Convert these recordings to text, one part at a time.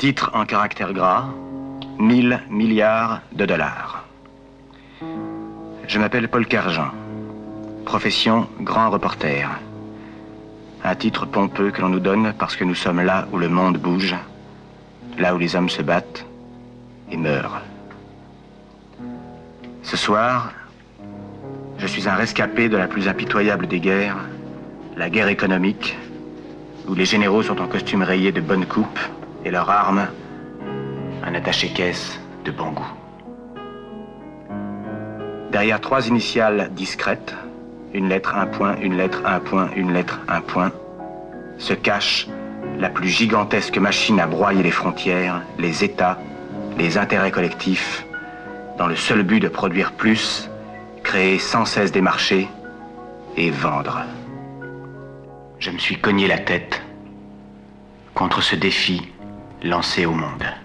Titre en caractère gras 1000 milliards de dollars. Je m'appelle Paul Cargent. Profession grand reporter. Un titre pompeux que l'on nous donne parce que nous sommes là où le monde bouge, là où les hommes se battent et meurent. Ce soir, je suis un rescapé de la plus impitoyable des guerres, la guerre économique, où les généraux sont en costume rayé de bonne coupe et leur arme, un attaché-caisse de bon goût. Derrière trois initiales discrètes, une lettre, un point, une lettre, un point, une lettre, un point, se cache la plus gigantesque machine à broyer les frontières, les États, les intérêts collectifs, dans le seul but de produire plus, créer sans cesse des marchés et vendre. Je me suis cogné la tête contre ce défi lancé au monde.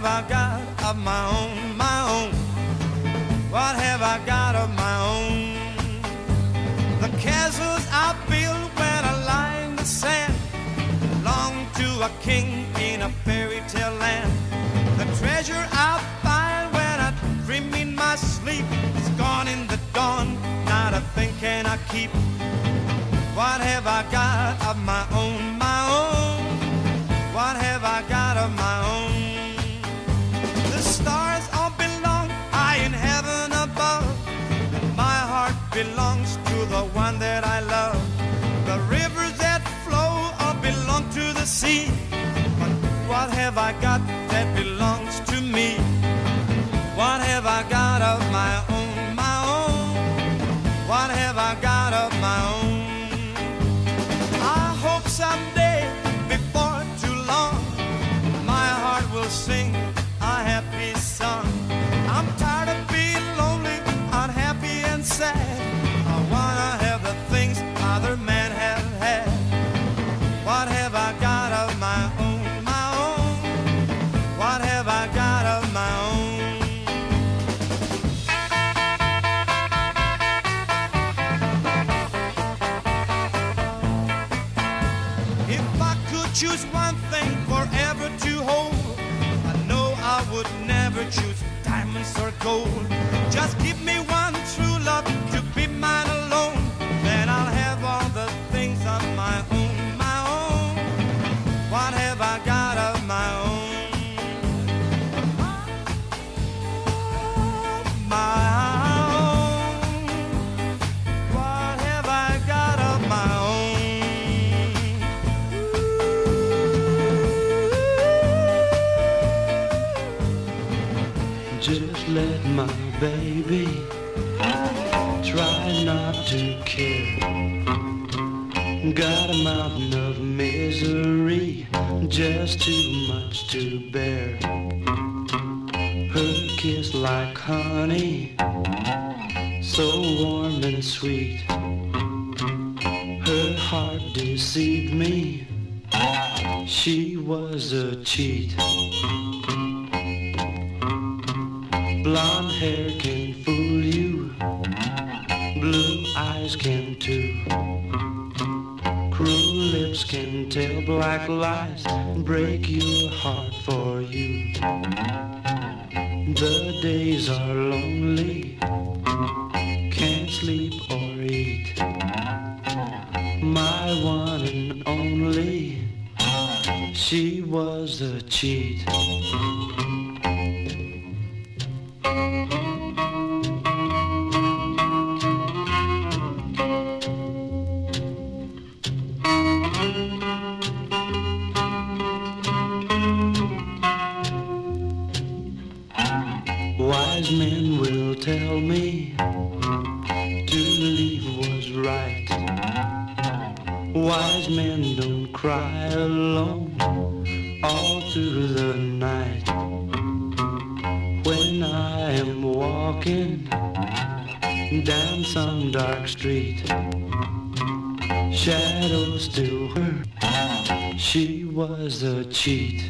Sad. I wanna have the thing. Got a mountain of misery, just too much to bear. Her kiss like honey, so warm and sweet. Her heart deceived me, she was a cheat. Break your heart for you. The days are lonely, Wise men don't cry alone all through the night. When I am walking down some dark street, shadows still her. She was a cheat.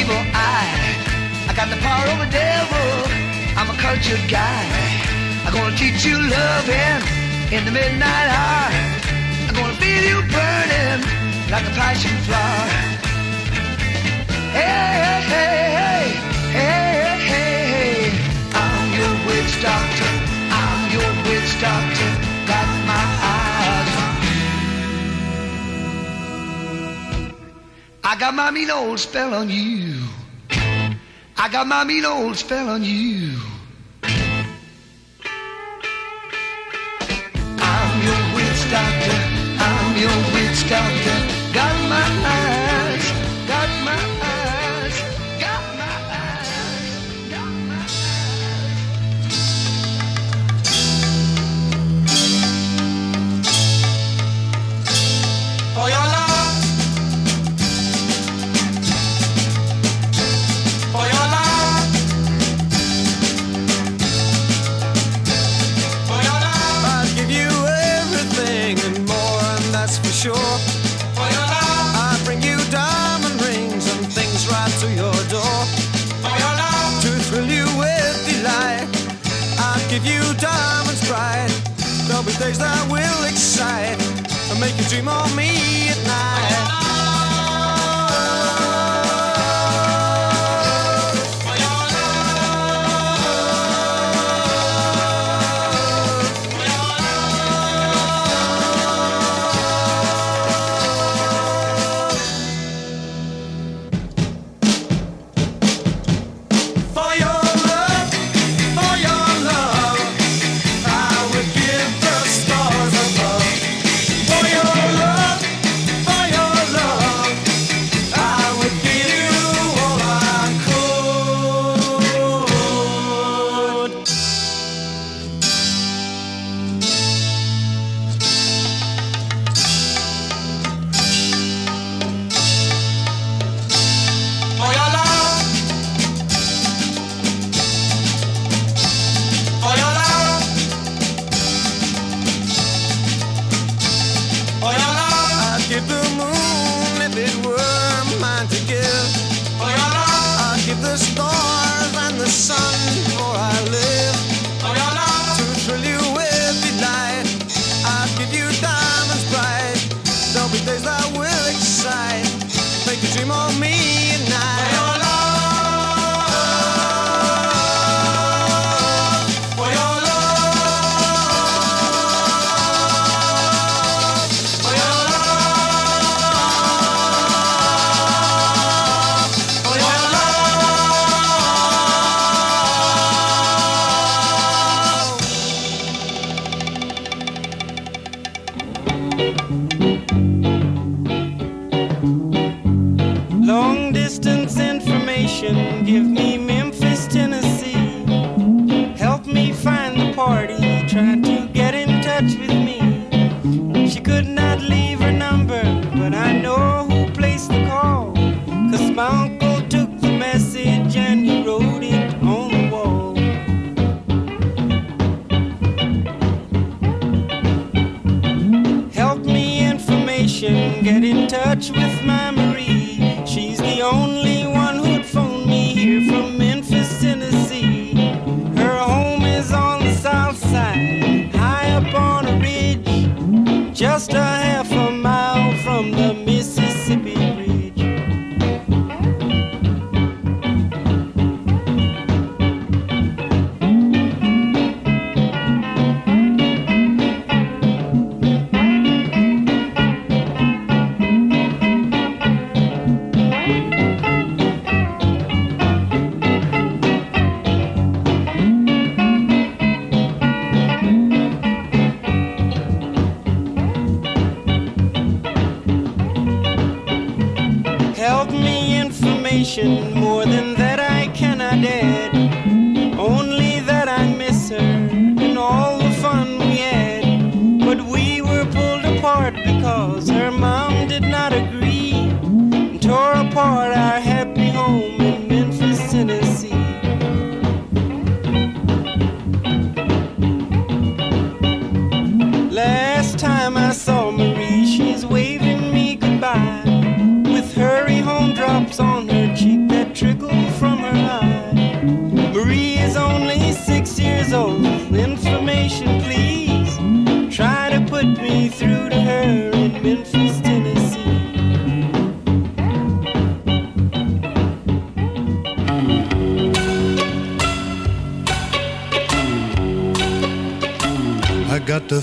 evil eye. I got the power of a devil. I'm a cultured guy. I'm gonna teach you loving in the midnight hour. I'm gonna feel you burning like a passion flower. Hey, hey, hey, hey, hey, hey, hey. I'm your witch doctor. I'm your witch doctor. Got my eyes on you. I got my mean old spell on you. I got my mean old spell on you. I'm your witch doctor. I'm your witch doctor. Got my eye. days that will excite and make you dream of me.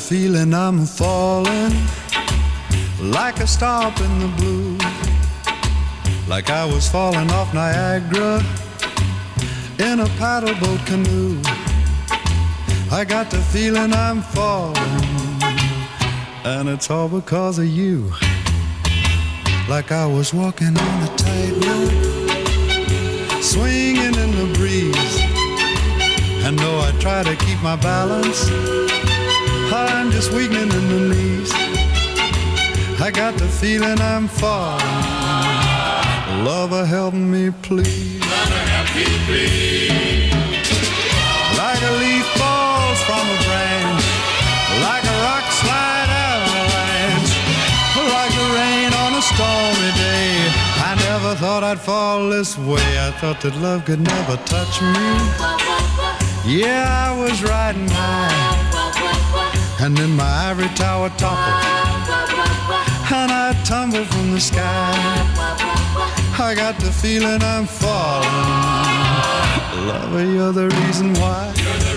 feeling I'm falling like a stop in the blue, like I was falling off Niagara in a paddle boat canoe. I got the feeling I'm falling, and it's all because of you. Like I was walking on a tightrope, swinging in the breeze. And though I try to keep my balance, just weakening in the knees. I got the feeling I'm falling. Lover, help me, please. Like a leaf falls from a branch, like a rock slide avalanche, like the rain on a stormy day. I never thought I'd fall this way. I thought that love could never touch me. Yeah, I was riding high, and then my ivory tower toppled, and I tumbled from the sky. I got the feeling I'm falling. Lover, you're the reason why.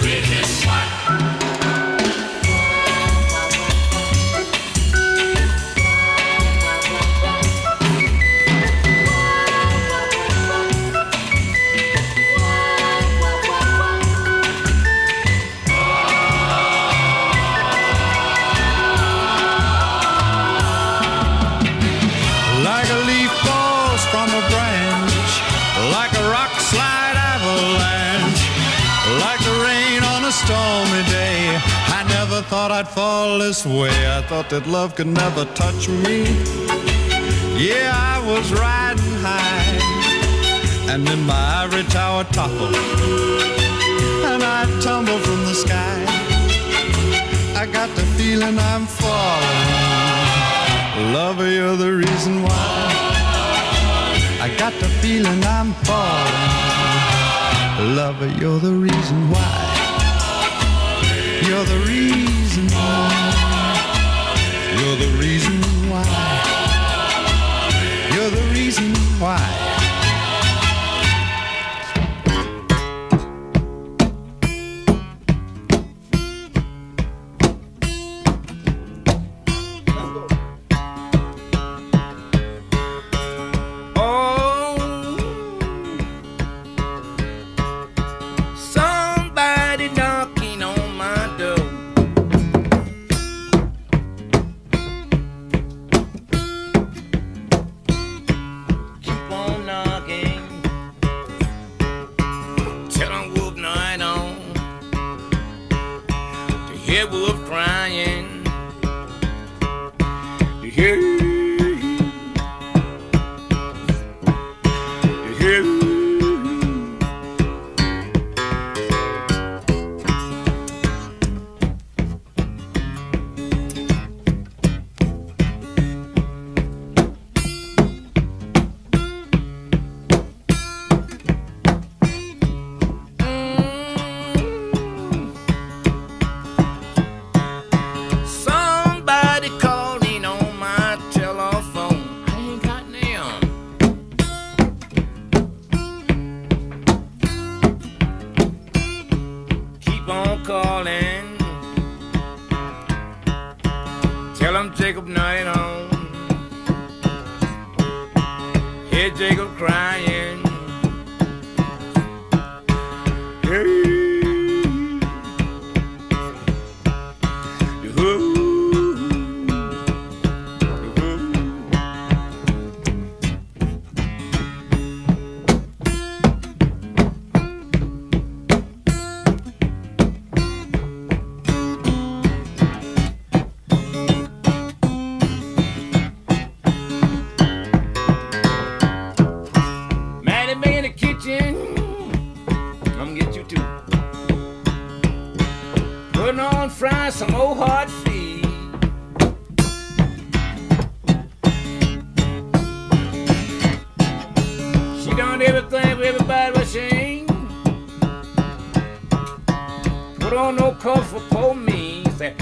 I'd fall this way. I thought that love could never touch me. Yeah, I was riding high, and then my ivory tower toppled, and I tumbled from the sky. I got the feeling I'm falling. Lover, you're the reason why. I got the feeling I'm falling. Lover, you're the reason why. You're the reason why. You're the reason why. You're the reason why. Done everything for everybody ain't. Put on no cover for poor me. Say,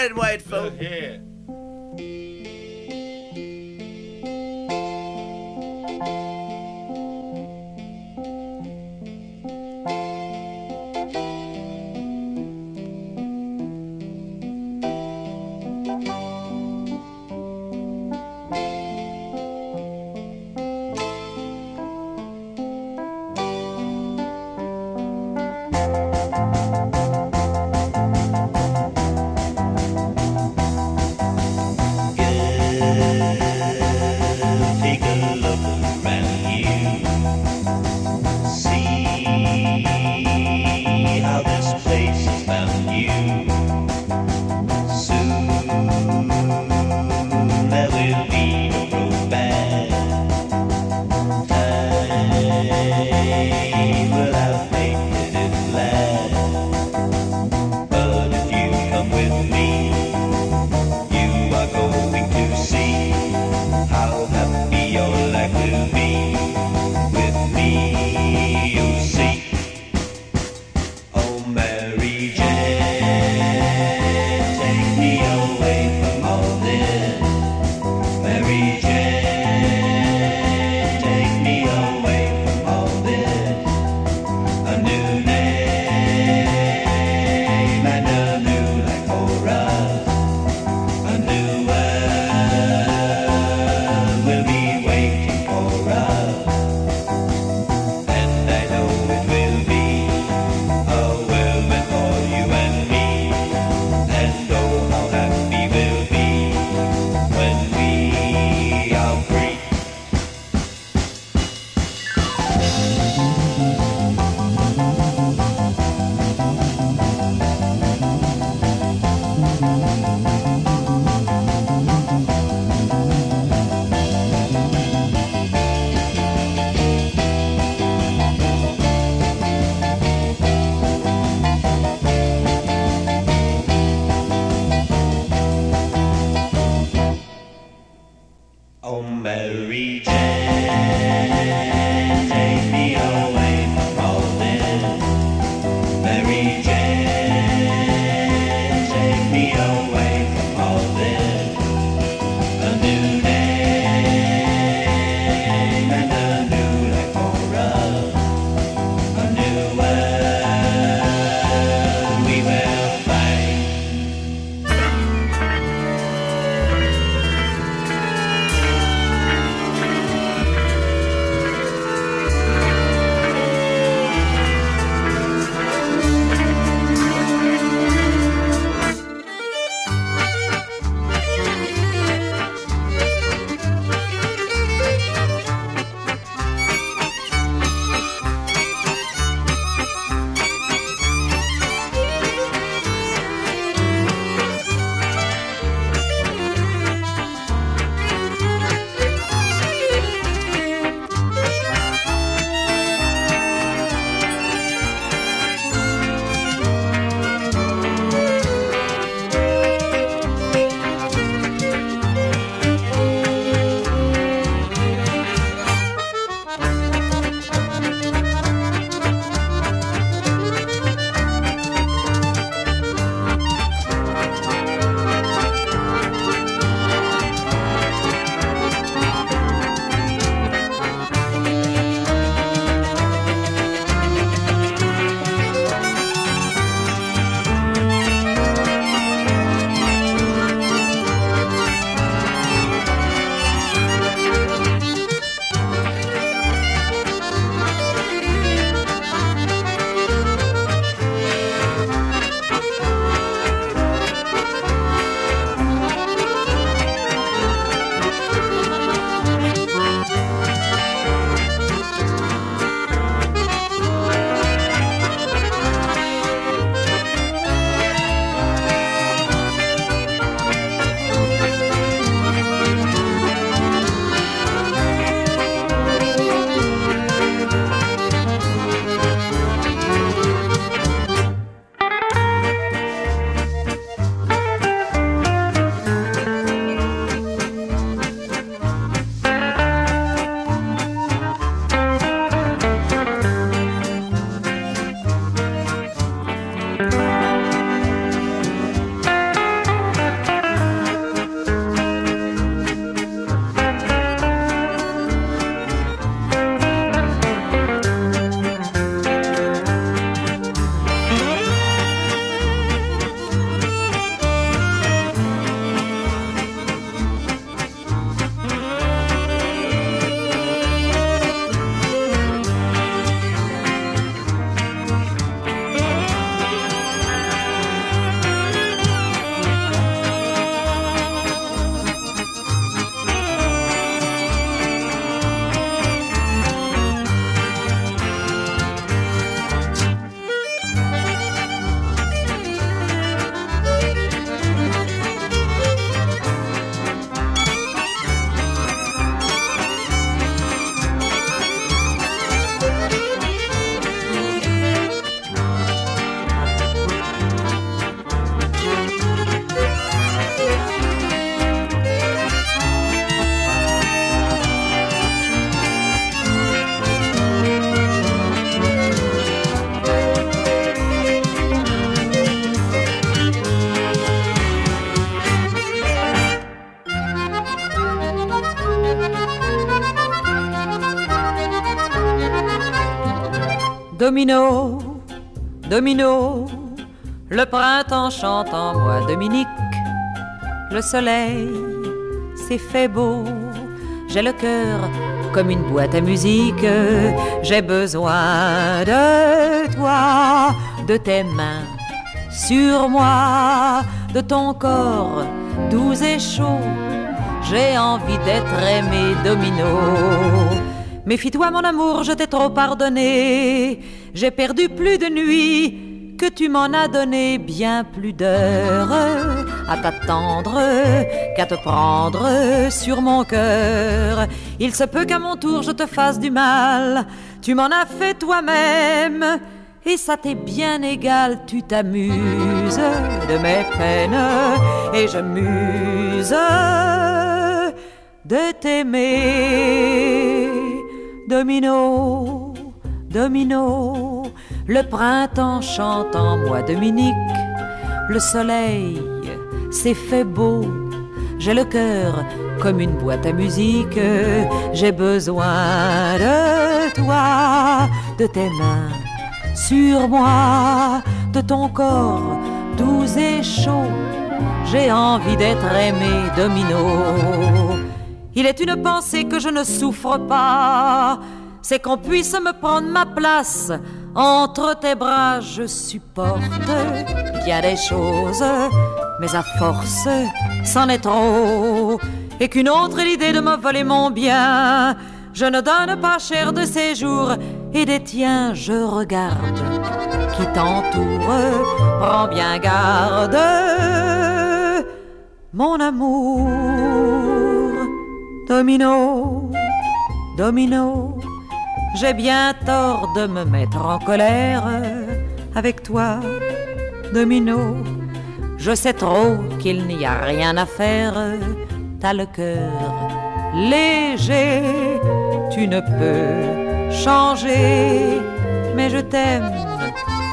That, white folk. Yeah. Mary. Domino, domino, le printemps chante en moi, Dominique. Le soleil s'est fait beau, j'ai le cœur comme une boîte à musique. J'ai besoin de toi, de tes mains sur moi, de ton corps doux et chaud. J'ai envie d'être aimé, Domino. Méfie-toi, mon amour, je t'ai trop pardonné. J'ai perdu plus de nuits que tu m'en as donné bien plus d'heures à t'attendre qu'à te prendre sur mon cœur. Il se peut qu'à mon tour je te fasse du mal. Tu m'en as fait toi-même. Et ça t'est bien égal, tu t'amuses de mes peines et je muse de t'aimer. Domino, domino, le printemps chante en moi, Dominique. Le soleil s'est fait beau. J'ai le cœur comme une boîte à musique. J'ai besoin de toi, de tes mains sur moi, de ton corps doux et chaud. J'ai envie d'être aimé, Domino. Il est une pensée que je ne souffre pas, c'est qu'on puisse me prendre ma place. Entre tes bras, je supporte bien des choses, mais à force, c'en est trop. Et qu'une autre ait l'idée de me voler mon bien, je ne donne pas cher de ces jours, et des tiens, je regarde qui t'entoure. Prends bien garde, mon amour. Domino, domino, j'ai bien tort de me mettre en colère avec toi, domino. Je sais trop qu'il n'y a rien à faire, t'as le cœur léger, tu ne peux changer, mais je t'aime,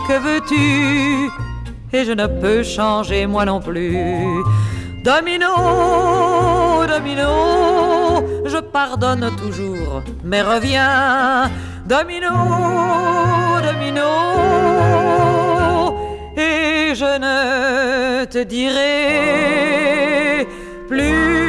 que veux-tu? Et je ne peux changer moi non plus. Domino, pardonne toujours, mais reviens, domino, domino, et je ne te dirai plus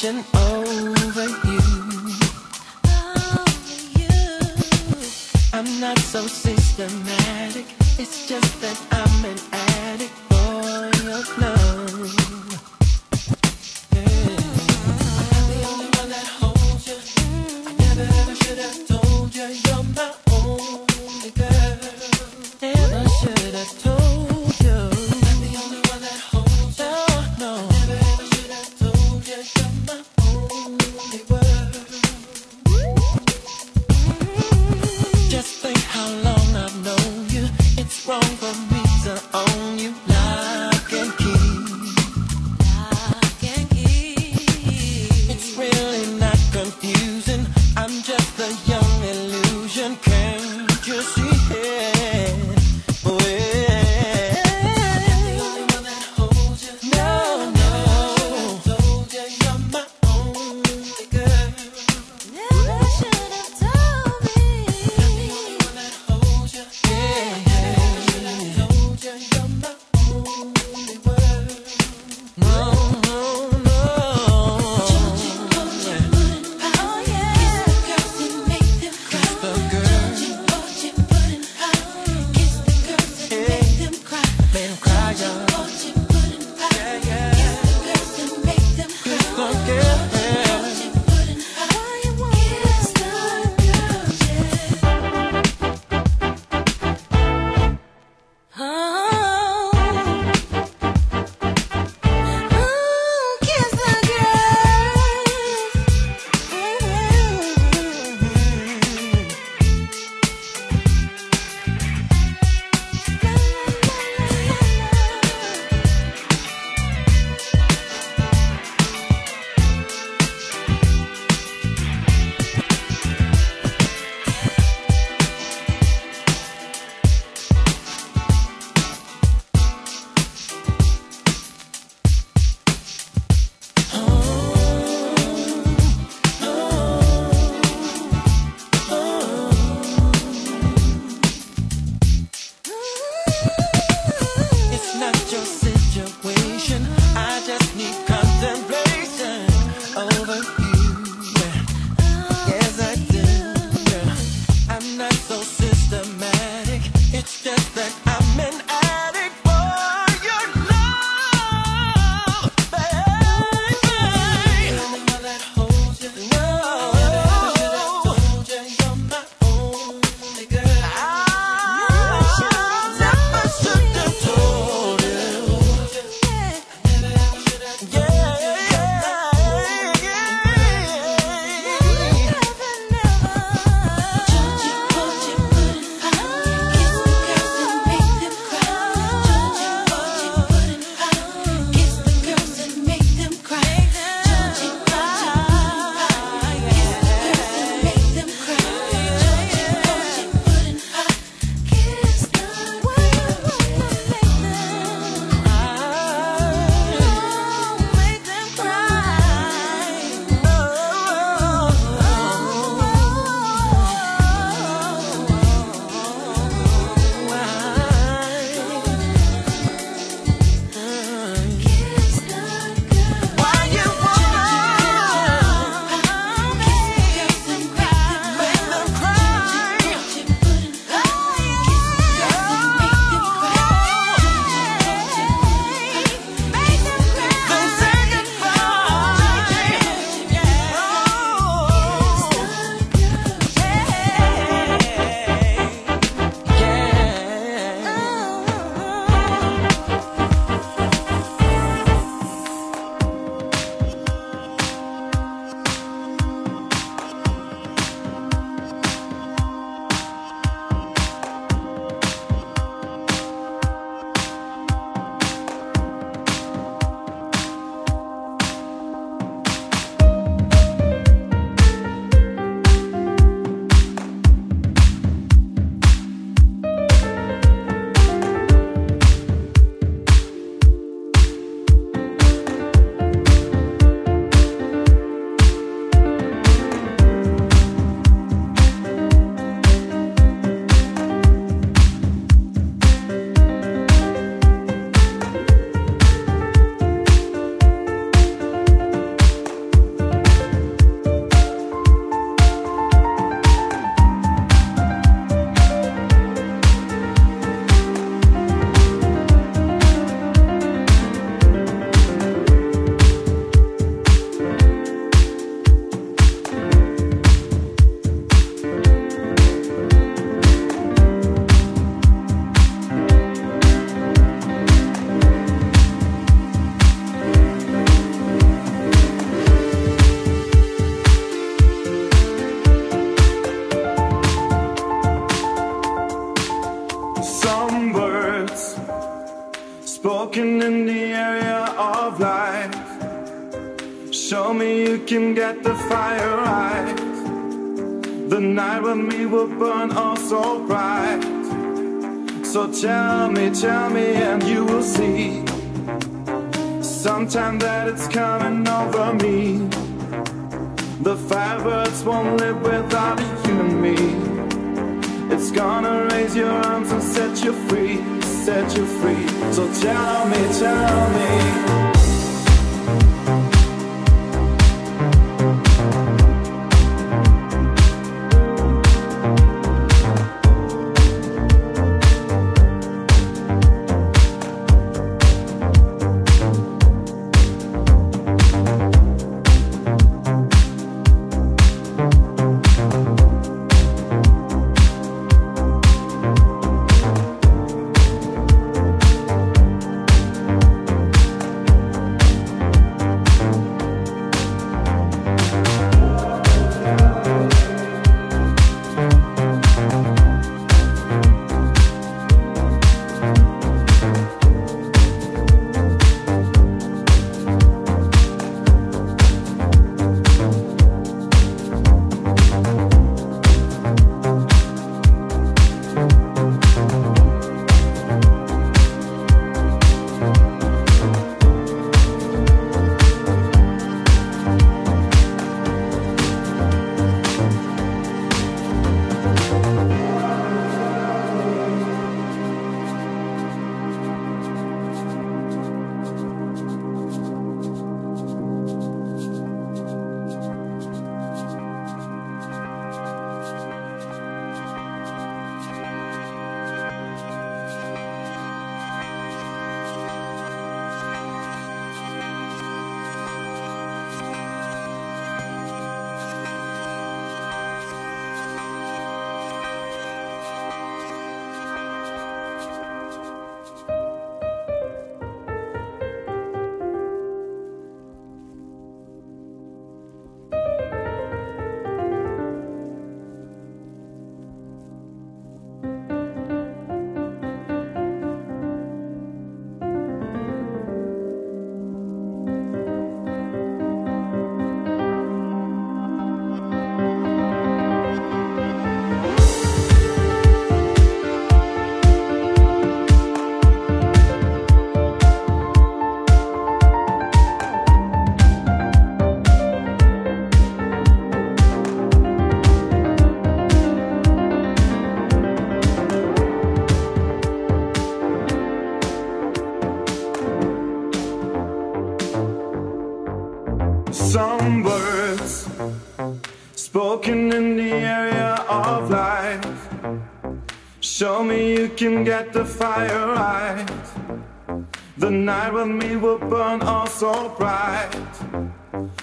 contemplation burn all so bright. So tell me, tell me, and you will see. Sometime that it's coming over me. The firebirds won't live without you and me. It's gonna raise your arms and set you free, set you free. So tell me, tell me. Can get the fire right. The night with me will burn all so bright.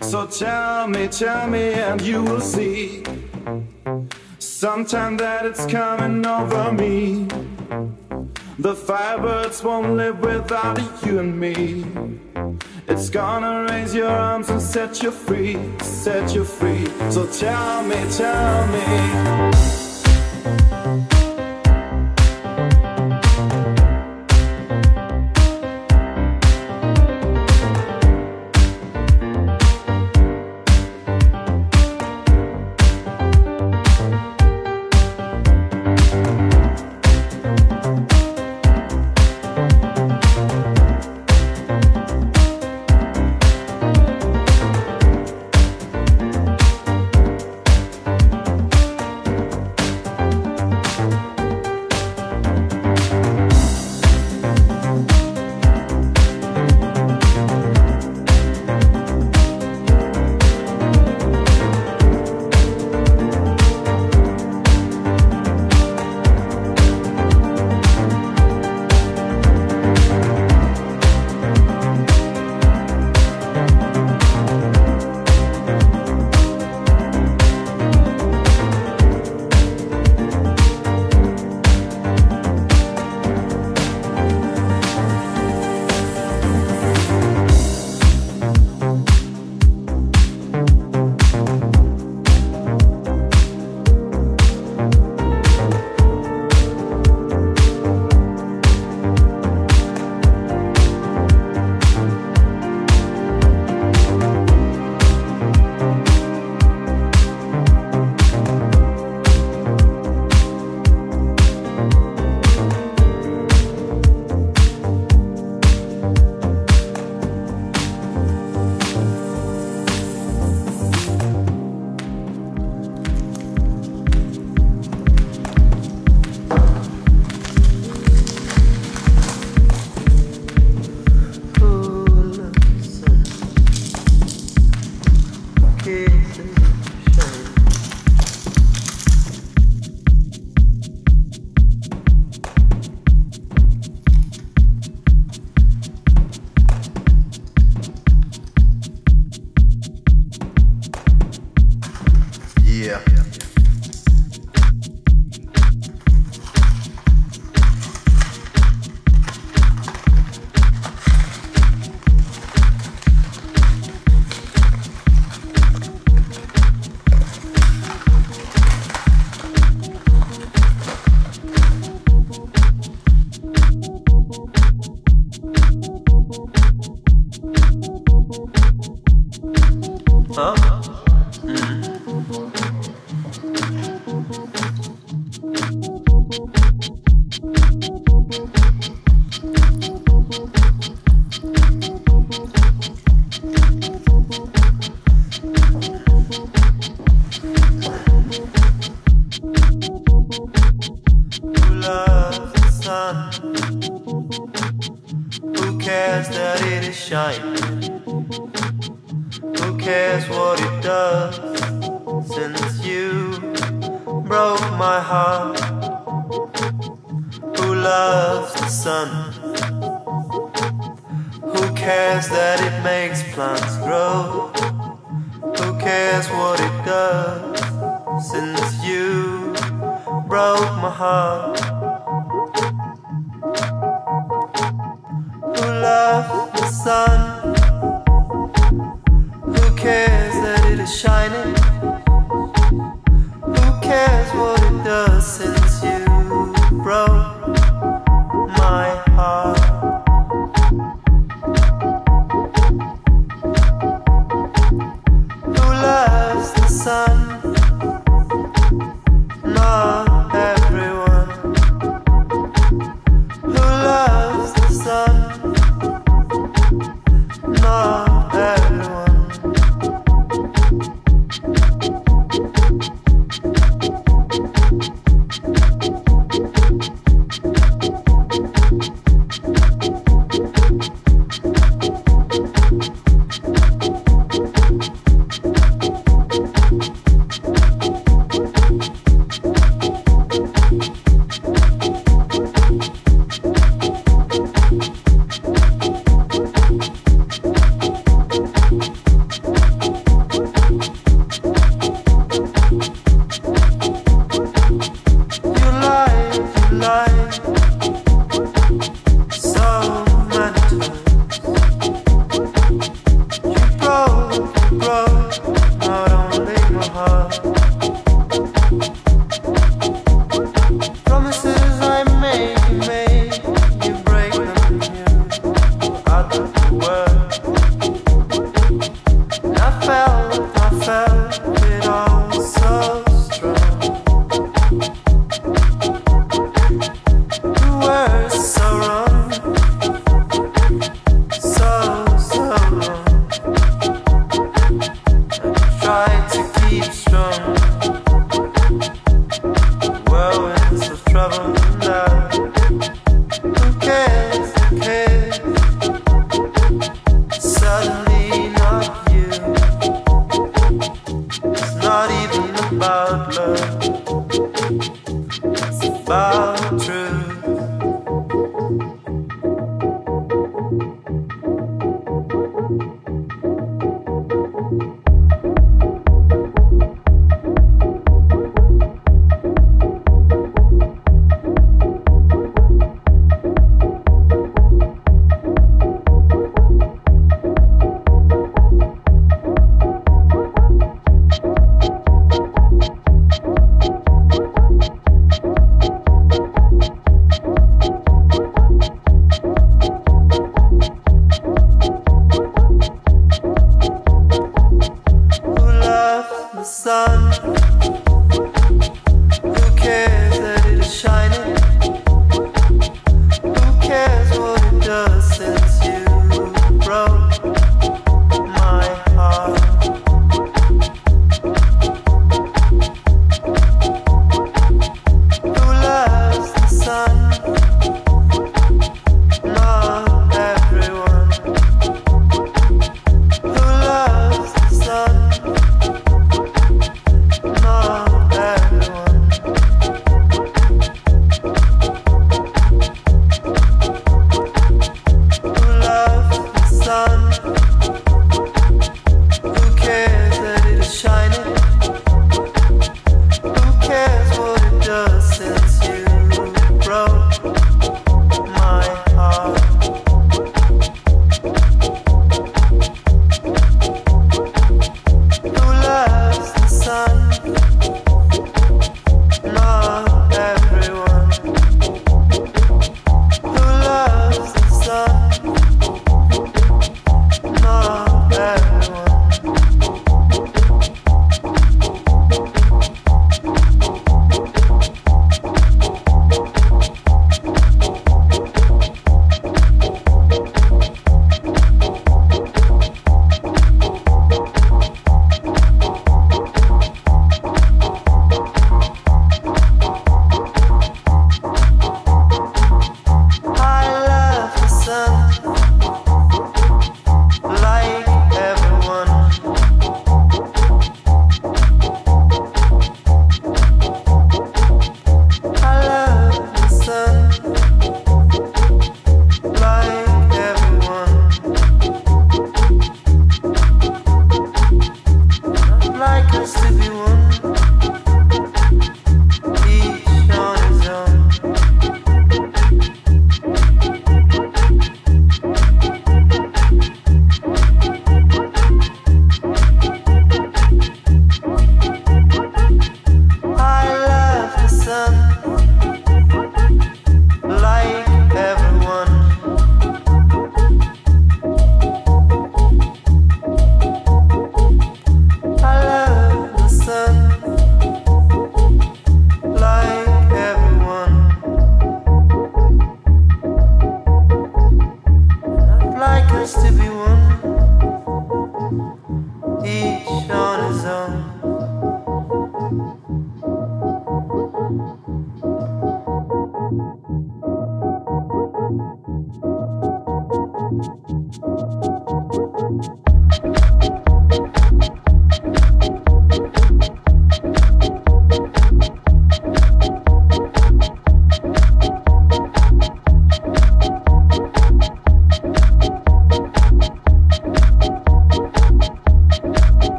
So tell me, tell me, and you will see. Sometime that it's coming over me. The firebirds won't live without you and me. It's gonna raise your arms and set you free, set you free. So tell me, tell me.